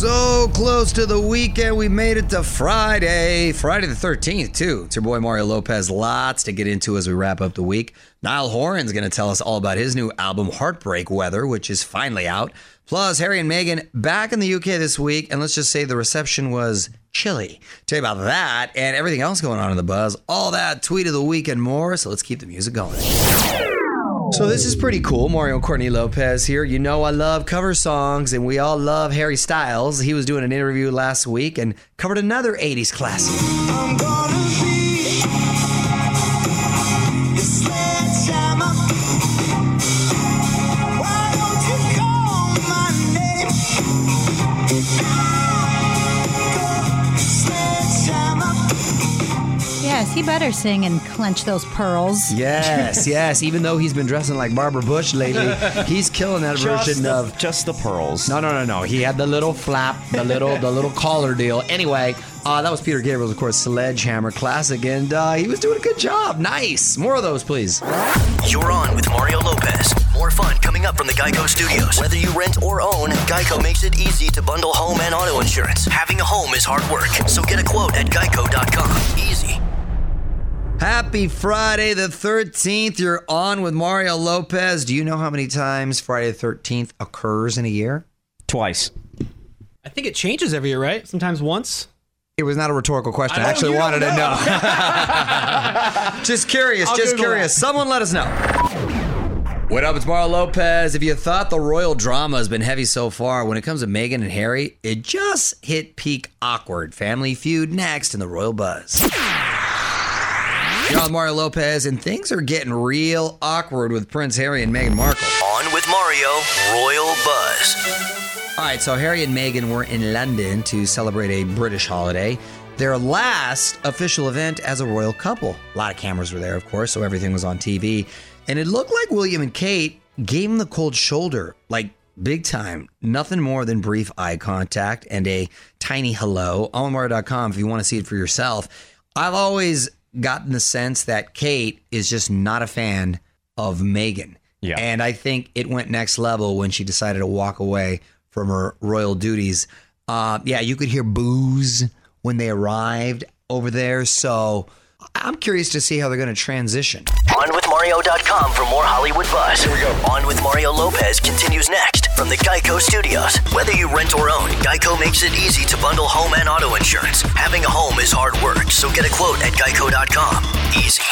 so close to the weekend. We made it to Friday, Friday the 13th, too. It's your boy Mario Lopez. Lots to get into as we wrap up the week. Niall Horan's going to tell us all about his new album, Heartbreak Weather, which is finally out. Plus, Harry and Meghan back in the UK this week. And let's just say the reception was chilly. Tell you about that and everything else going on in the buzz. All that, tweet of the week, and more. So let's keep the music going. So this is pretty cool. Mario Courtney Lopez here. You know I love cover songs and we all love Harry Styles. He was doing an interview last week and covered another 80s classic. Better sing and clench those pearls. Yes, yes. Even though he's been dressing like Barbara Bush lately, he's killing that version the, of just the pearls. No, no, no, no. He had the little flap, the little the little collar deal. Anyway, uh, that was Peter Gabriel's, of course, Sledgehammer classic, and uh, he was doing a good job. Nice. More of those, please. You're on with Mario Lopez. More fun coming up from the Geico Studios. Whether you rent or own, Geico makes it easy to bundle home and auto insurance. Having a home is hard work, so get a quote at geico.com. Easy. Happy Friday the 13th. You're on with Mario Lopez. Do you know how many times Friday the 13th occurs in a year? Twice. I think it changes every year, right? Sometimes once. It was not a rhetorical question. I, I actually wanted you to know. just curious, I'll just Google curious. that. Someone let us know. What up? It's Mario Lopez. If you thought the royal drama has been heavy so far, when it comes to Meghan and Harry, it just hit peak awkward. Family feud next in the royal buzz. You're on Mario Lopez, and things are getting real awkward with Prince Harry and Meghan Markle. On with Mario, Royal Buzz. All right, so Harry and Meghan were in London to celebrate a British holiday. Their last official event as a royal couple. A lot of cameras were there, of course, so everything was on TV. And it looked like William and Kate gave him the cold shoulder, like big time. Nothing more than brief eye contact and a tiny hello. Almar.com if you want to see it for yourself. I've always gotten the sense that Kate is just not a fan of Meghan. Yeah. And I think it went next level when she decided to walk away from her royal duties. Uh, yeah, you could hear boos when they arrived over there. So I'm curious to see how they're going to transition. OnWithMario.com for more Hollywood buzz. Here we go. On with Mario Lopez continues next from the Geico Studios. Whether you rent or own, Geico makes it easy to bundle home and auto insurance. Having a home is hard work, so get a quote at Geico.com. Easy.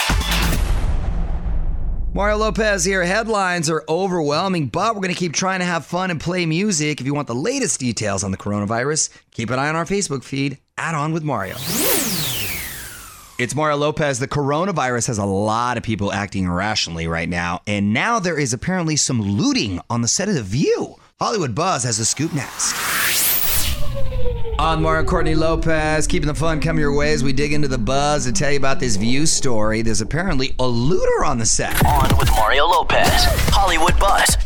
Mario Lopez here. Headlines are overwhelming, but we're going to keep trying to have fun and play music. If you want the latest details on the coronavirus, keep an eye on our Facebook feed. Add on with Mario. It's Mario Lopez. The coronavirus has a lot of people acting irrationally right now, and now there is apparently some looting on the set of The View. Hollywood Buzz has a scoop next. On Mario Courtney Lopez, keeping the fun coming your way as we dig into the buzz to tell you about this View story. There's apparently a looter on the set. On with Mario Lopez. Hollywood buzz.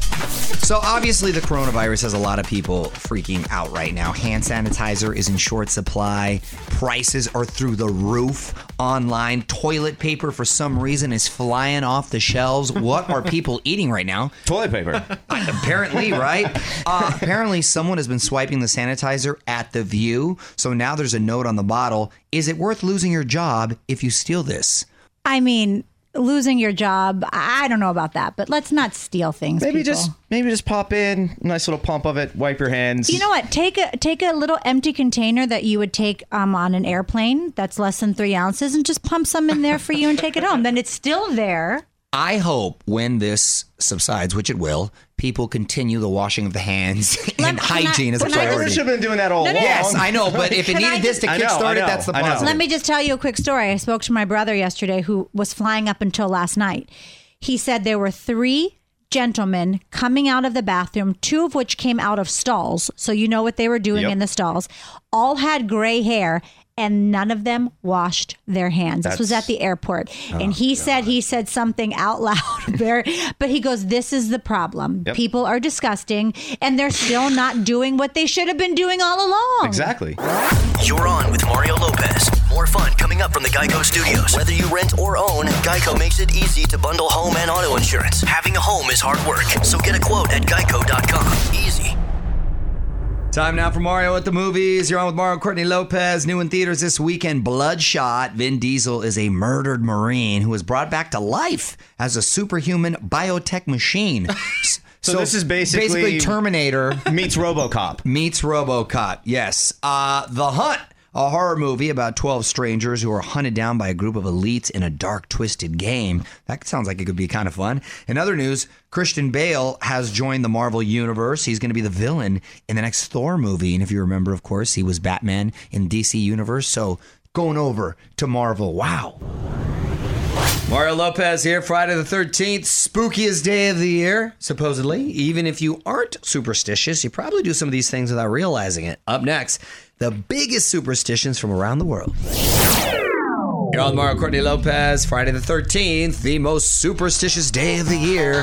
So obviously the coronavirus has a lot of people freaking out right now. Hand sanitizer is in short supply. Prices are through the roof online. Toilet paper for some reason is flying off the shelves. What are people eating right now? Toilet paper. apparently, right? Uh, apparently, someone has been swiping the sanitizer at the view. So now there's a note on the bottle. Is it worth losing your job if you steal this? I mean, losing your job, I don't know about that, but let's not steal things. Maybe people. just maybe just pop in, nice little pump of it, wipe your hands. You know what? Take a take a little empty container that you would take um, on an airplane that's less than three ounces, and just pump some in there for you and take it home. Then it's still there. I hope when this subsides, which it will, people continue the washing of the hands and Let- can I- hygiene as a can I just- priority. should have been doing that all No, no, along. Yes, I know, but if it Can I needed this to just- I kickstart it, that's the I know. positive. Let me just tell you a quick story. I spoke to my brother yesterday who was flying up until last night. He said there were three gentlemen coming out of the bathroom, two of which came out of stalls. So you know what they were doing Yep. in the stalls. All had gray hair. And none of them washed their hands. This was at the airport, oh, and he said he said something out loud there. But he goes, "This is the problem. Yep. People are disgusting, and they're still not doing what they should have been doing all along." Exactly. You're on with Mario Lopez. More fun coming up from the Geico Studios. Whether you rent or own, Geico makes it easy to bundle home and auto insurance. Having a home is hard work, so get a quote at geico.com. Time now for Mario at the movies. You're on with Mario Courtney Lopez. New in theaters this weekend Bloodshot. Vin Diesel is a murdered Marine who was brought back to life as a superhuman biotech machine. So this is basically- basically Terminator Meets RoboCop. meets RoboCop. Yes. Uh, the Hunt, a horror movie about 12 strangers who are hunted down by a group of elites in a dark, twisted game. That sounds like it could be kind of fun. In other news, Christian Bale has joined the Marvel Universe. He's going to be the villain in the next Thor movie. And if you remember, of course, he was Batman in DC Universe. So going over to Marvel. Wow. Mario Lopez here, Friday the 13th, spookiest day of the year, supposedly. Even if you aren't superstitious, you probably do some of these things without realizing it. Up next, the biggest superstitions from around the world. You're on Mario Courtney Lopez, Friday the 13th, the most superstitious day of the year.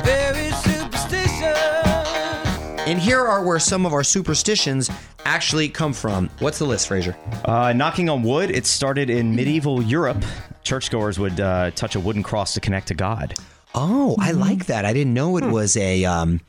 Very superstitious. And here are where some of our superstitions actually come from. What's the list, Fraser? Uh, knocking on wood, it started in medieval Europe. Churchgoers would uh, touch a wooden cross to connect to God. Oh, I like that. I didn't know it was a. Um,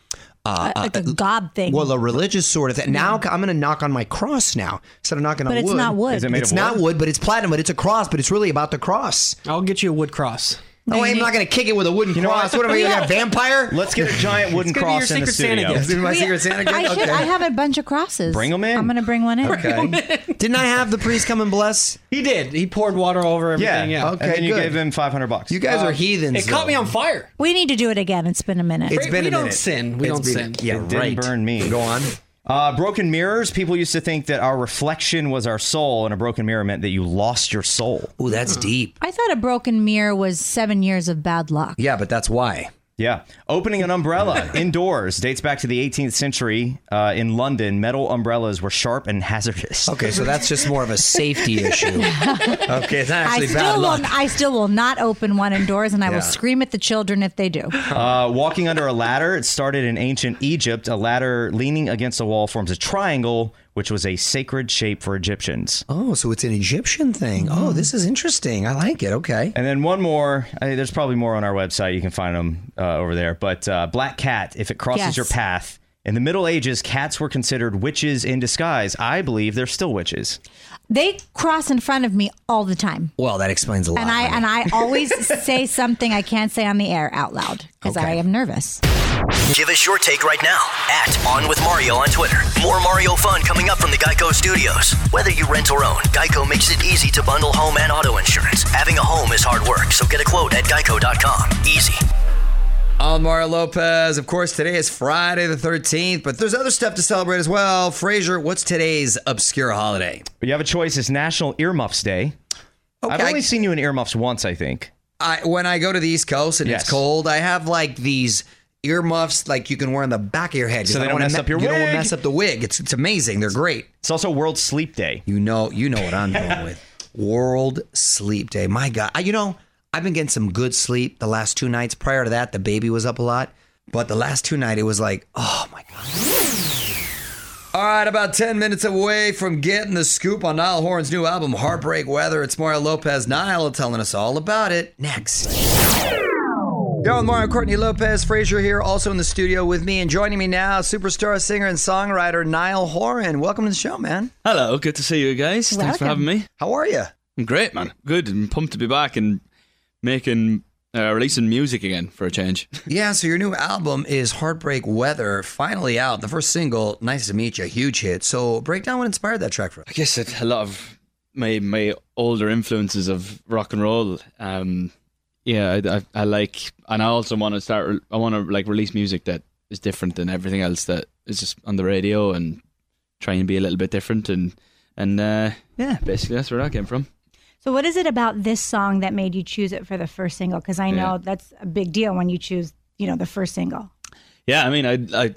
uh, like a gob thing. Well, a religious sort of thing. Now I'm going to knock on my cross now instead of knocking but on it's wood. not wood. Is it made It's of not wood? wood, but it's platinum, but it's a cross, but it's really about the cross. I'll get you a wood cross. No, I'm not going to kick it with a wooden know cross. what? What, am I, a vampire? Let's get a giant wooden gonna be your cross in the Secret Santa studio. gift. Is it my secret Santa gift? I should. Okay. I have a bunch of crosses. Bring 'em in. I'm gonna bring one in. Okay. Didn't I have the priest come and bless? He did. He poured water over Yeah, everything. Yeah. Okay, and then you good. gave him 500 bucks. You guys are um, heathens. It caught though. me on fire. We need to do it again. It's been a minute. It's been we a don't minute. sin. We It's don't been- sin. Yeah, It didn't right. burn me. Go on. Uh, broken mirrors. People used to think that our reflection was our soul, and a broken mirror meant that you lost your soul. Ooh, that's deep. I thought a broken mirror was seven years of bad luck. Yeah, but that's why. Yeah. Opening an umbrella indoors dates back to the 18th century. Uh, in London, metal umbrellas were sharp and hazardous. Okay, so that's just more of a safety issue. Okay, it's not I actually bad still will. luck. I still will not open one indoors, and I Yeah. will scream at the children if they do. Uh, walking under a ladder. It started in ancient Egypt. A ladder leaning against a wall forms a triangle, which was a sacred shape for Egyptians. Oh, so it's an Egyptian thing. Oh, this is interesting. I like it. Okay. And then one more. I, there's probably more on our website. You can find them uh, over there. But uh, black cat, if it crosses Yes. your path. In the Middle Ages, cats were considered witches in disguise. I believe they're still witches. They cross in front of me all the time, Well, that explains a lot. and I honey. and I always say something I can't say on the air out loud because I am nervous. Give us your take right now at On With Mario on Twitter. More Mario fun coming up from the Geico Studios. Whether you rent or own, Geico makes it easy to bundle home and auto insurance. Having a home is hard work, so get a quote at geico.com. Easy. I'm Mario Lopez. Of course, today is Friday the 13th, but there's other stuff to celebrate as well. Fraser, what's today's obscure holiday? You have a choice. It's National Earmuffs Day. I've only seen you in earmuffs once, I think. I, when I go to the East Coast and Yes. it's cold, I have like these earmuffs like you can wear on the back of your head. So they I don't wanna mess me- up your you don't mess up the wig. It's it's amazing. They're great. It's also World Sleep Day. You know, you know what I'm going with. World Sleep Day. My God, I, you know, I've been getting some good sleep the last two nights. Prior to that, the baby was up a lot, but the last two nights it was like, oh my God. All right, about 10 minutes away from getting the scoop on Niall Horan's new album, Heartbreak Weather. It's Mario Lopez Niall telling us all about it next. Yo, with Mario Courtney Lopez, Frazier here, also in the studio with me, and joining me now, superstar singer and songwriter Niall Horan. Welcome to the show, man. Hello, good to see you guys. Thanks for having me. How are you? I'm great, man. Good. I'm pumped to be back and making, uh, releasing music again for a change. Yeah, so your new album is Heartbreak Weather, finally out. The first single, Nice to Meet You, huge hit. So break down what inspired that track for us. I guess it, a lot of my my older influences of rock and roll. Um, yeah, I, I, I like, and I also want to start. I want to like release music that is different than everything else that is just on the radio, and try and be a little bit different. And and uh, yeah, basically that's where that came from. So, what is it about this song that made you choose it for the first single? Because I know Yeah. that's a big deal when you choose, you know, the first single. Yeah, I mean, I I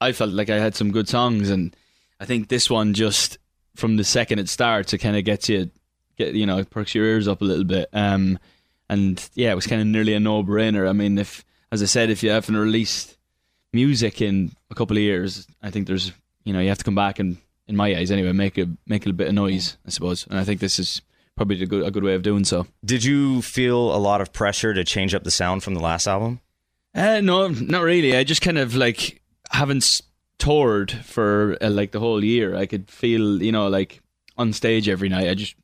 I felt like I had some good songs, and I think this one just from the second it starts, it kind of gets you, get you know, it perks your ears up a little bit. Um, and yeah, it was kind of nearly a no brainer. I mean, if as I said, if you haven't released music in a couple of years, I think there's you know you have to come back and in my eyes anyway make a make a bit of noise, I suppose. And I think this is probably a good a good way of doing so. Did you feel a lot of pressure to change up the sound from the last album? Uh, no, not really. I just kind of like haven't toured for uh, like the whole year, I could feel, you know, like on stage every night. I just,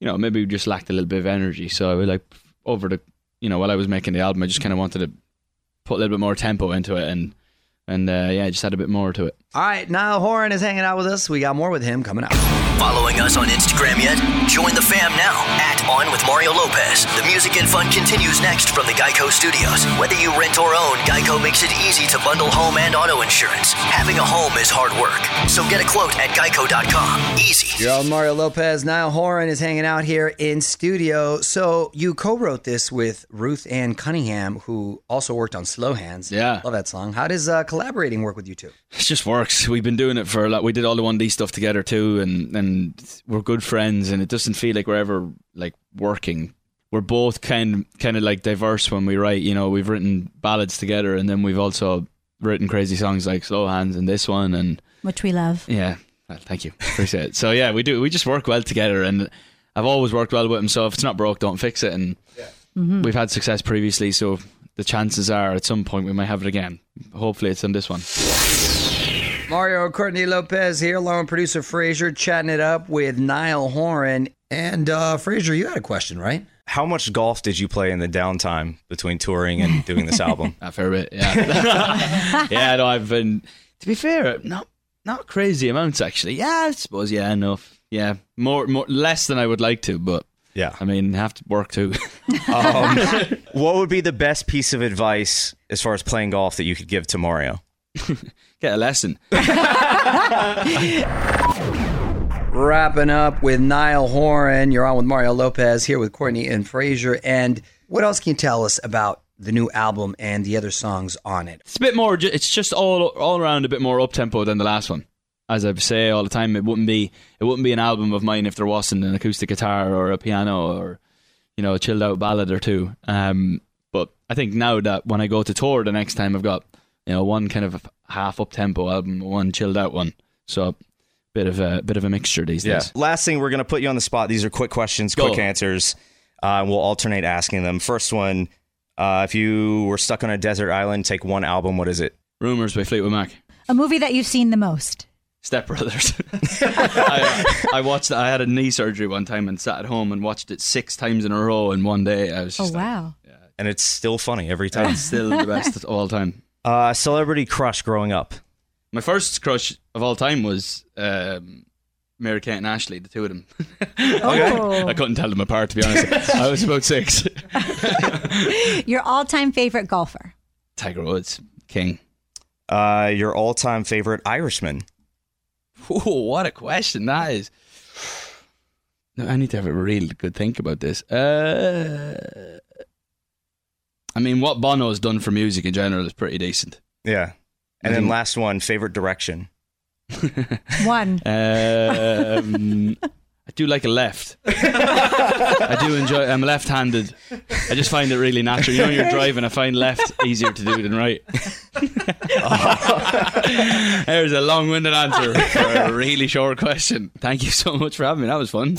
you know, maybe just lacked a little bit of energy. So I would like over the, you know, while I was making the album, I just kind of wanted to put a little bit more tempo into it and. And uh, yeah, just add a bit more to it. All right, Niall Horan is hanging out with us. We got more with him coming up. Following us on Instagram yet? Join the fam now at On with Mario Lopez. The music and fun continues next from the Geico Studios. Whether you rent or own, Geico makes it easy to bundle home and auto insurance. Having a home is hard work, so get a quote at geico.com. Easy. You're on Mario Lopez. Niall Horan is hanging out here in studio. So you co-wrote this with Ruth-Anne Cunningham, who also worked on Slow Hands. Yeah. love that song. How does uh, collaborating work with you two? It just works. We've been doing it for a lot. We did all the one D stuff together too, and and we're good friends. And it doesn't feel like we're ever like working. We're both kind kind of like diverse when we write. You know, we've written ballads together, and then we've also written crazy songs like Slow Hands and this one, and which we love. yeah. Well, thank you. Appreciate it. So yeah, we do. We just work well together, and I've always worked well with him. So if it's not broke, don't fix it. And yeah mm-hmm. we've had success previously, so the chances are at some point we might have it again. Hopefully, it's on this one. Mario Courtney Lopez here, along with producer Frazier, chatting it up with Niall Horan. And uh, Frazier, you had a question, right? How much golf did you play in the downtime between touring and doing this album? A fair bit, yeah. yeah, no, I've been. To be fair, not not crazy amounts actually. Yeah, I suppose. Yeah, enough. Yeah, more more less than I would like to, but Yeah. I mean, have to work too. Um, what would be the best piece of advice as far as playing golf that you could give to Mario? Get a lesson. Wrapping up with Niall Horan. You're on with Mario Lopez here with Courtney and Frazier. And what else can you tell us about the new album and the other songs on it? It's a bit more. It's just all all around a bit more up tempo than the last one. As I say all the time, it wouldn't be it wouldn't be an album of mine if there wasn't an acoustic guitar or a piano or you know a chilled out ballad or two. Um, but I think now that when I go to tour the next time, I've got you know one kind of half up tempo album, one chilled out one. So bit of a bit of a mixture these days. Last thing, we're going to put you on the spot. These are quick questions, Go. quick answers. Uh, we'll alternate asking them. First one uh, if you were stuck on a desert island, take one album. What is it? Rumors by Fleetwood Mac. A movie that you've seen the most. Step Brothers. I, I watched. I had a knee surgery one time and sat at home and watched it six times in a row in one day. I was Oh just like, wow. And it's still funny every time. it's still the best of all time. Uh, celebrity crush growing up. My first crush of all time was um, Mary Kate and Ashley, the two of them. Oh. I couldn't tell them apart to be honest. I was about six. Your all-time favorite golfer. Tiger Woods, king. Uh, your all time favorite Irishman. Oh, what a question that is. No, I need to have a real good think about this. Uh, I mean, what Bono's done for music in general is pretty decent. Yeah. And then Mhm. last one, favorite direction. One. Um, I do like a left. I do enjoy. I'm left-handed. I just find it really natural. You know, when you're driving, I find left easier to do than right. There's a long-winded answer for a really short question. Thank you so much for having me. That was fun.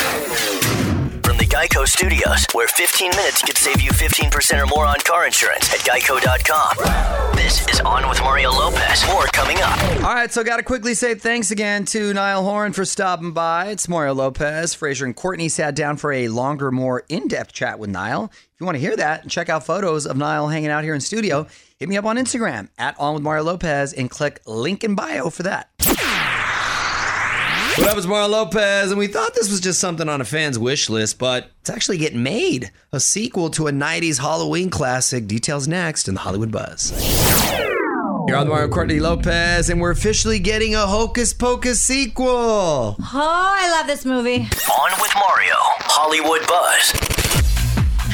Geico Studios, where 15 minutes could save you 15% or more on car insurance at geico.com. This is On with Mario Lopez. More coming up. All right, so got to quickly say thanks again to Niall Horan for stopping by. It's Mario Lopez. Fraser and Courtney sat down for a longer, more in depth chat with Niall. If you want to hear that and check out photos of Niall hanging out here in studio, hit me up on Instagram at On with Mario Lopez and click link in bio for that. What up, it's Mario Lopez, and we thought this was just something on a fan's wish list, but it's actually getting made. A sequel to a 90s Halloween classic. Details next in the Hollywood Buzz. You're on the Mario Courtney Lopez, and we're officially getting a Hocus Pocus sequel. Oh, I love this movie. On with Mario. Hollywood Buzz.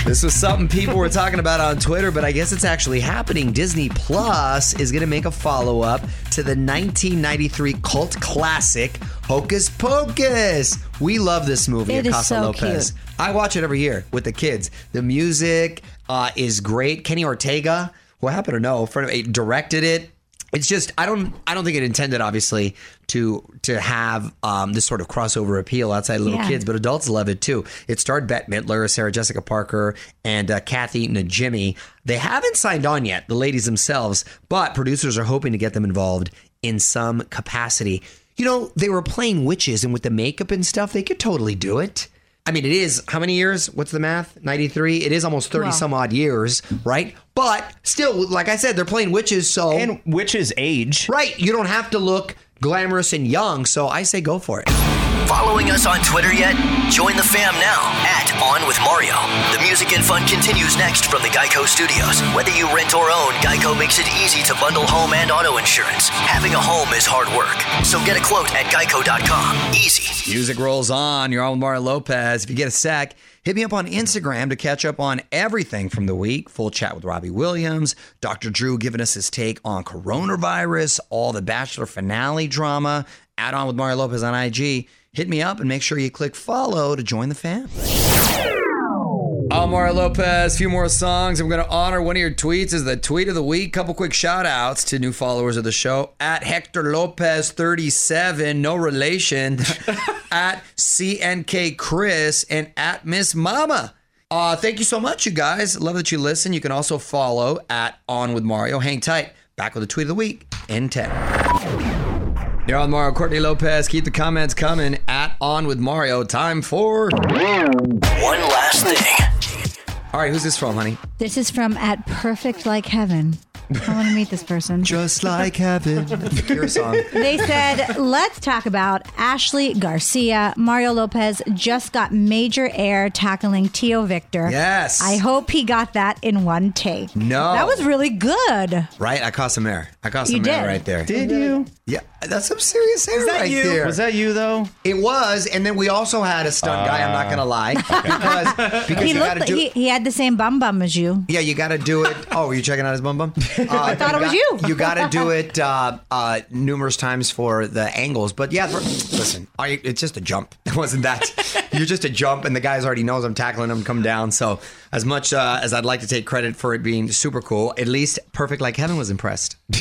This was something people were talking about on Twitter, but I guess it's actually happening. Disney Plus is going to make a follow up to the 1993 cult classic Hocus Pocus. We love this movie It so Lopez. cute. I watch it every year with the kids. The music uh, is great. Kenny Ortega, who I happen to know, friend of- eh, directed it. It's just I don't I don't think it intended obviously to to have um, this sort of crossover appeal outside little Yeah. kids, but adults love it too. It starred Bette Midler, Sarah Jessica Parker, and uh, Kathy Najimy. They haven't signed on yet, the ladies themselves, but producers are hoping to get them involved in some capacity. You know, they were playing witches, and with the makeup and stuff, they could totally do it. I mean, it is how many years? What's the math? 93? It is almost 30 Wow. some odd years, right? But still, like I said, they're playing witches, so. And witches age. right, you don't have to look glamorous and young, so I say go for it. Following us on Twitter yet? Join the fam now at On With Mario. The music and fun continues next from the Geico Studios. Whether you rent or own, Geico makes it easy to bundle home and auto insurance. Having a home is hard work, so get a quote at geico.com. Easy. Music rolls on. You're on with Mario Lopez. If you get a sec, hit me up on Instagram to catch up on everything from the week. Full chat with Robbie Williams, Dr. Drew giving us his take on coronavirus, all the Bachelor finale drama. Add on with Mario Lopez on IG. Hit me up and make sure you click follow to join the fam. I'm Mario Lopez. A few more songs. I'm going to honor one of your tweets as the tweet of the week. Couple quick shout outs to new followers of the show at Hector Lopez 37, no relation, at CNK Chris, and at Miss Mama. Uh, thank you so much, you guys. Love that you listen. You can also follow at On with Mario. Hang tight. Back with the tweet of the week in 10. You're on Mario. Courtney Lopez. Keep the comments coming at On with Mario. Time for. One last thing. All right, who's this from, honey? This is from at Perfect Like Heaven. I want to meet this person. Just like heaven. Your song. They said, let's talk about Ashley Garcia. Mario Lopez just got major air tackling Tio Victor. Yes. I hope he got that in one take. No. That was really good. Right? I caught some air. I caught You some air did. right there. Did you? Yeah, that's some serious air that right you? there. Was that you though? it was, and then we also had a stunt guy. I'm not gonna lie, because because He you looked gotta do. he, he had the same bum bum as you. yeah, you got to do it. Oh, were you checking out his bum bum? Uh, I thought it was you. You got to do it uh, uh, numerous times for the angles. But yeah, for, listen, I, it's just a jump. It wasn't that. You're just a jump, and the guys already knows I'm tackling him. Come down. So as much uh, as I'd like to take credit for it being super cool, at least Perfect Like Kevin was impressed.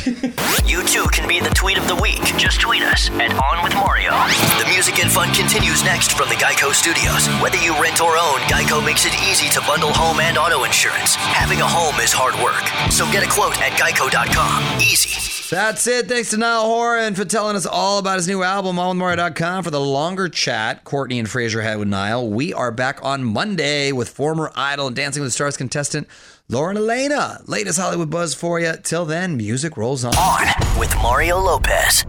You too can be the tweet of the week. Just tweet us at On With Mario. The music and fun continues next from the Geico Studios. Whether you rent or own, Geico makes it easy to bundle home and auto insurance. Having a home is hard work, so get a quote at geico.com. Easy. That's it. Thanks to Niall Horan for telling us all about his new album, onwithmario.com. For the longer chat Courtney and Fraser had with Niall, we are back on Monday with former Idol and Dancing with the Stars contestant Lauren Alaina. Latest Hollywood buzz for you. Till then, music rolls on. On with Mario Lopez.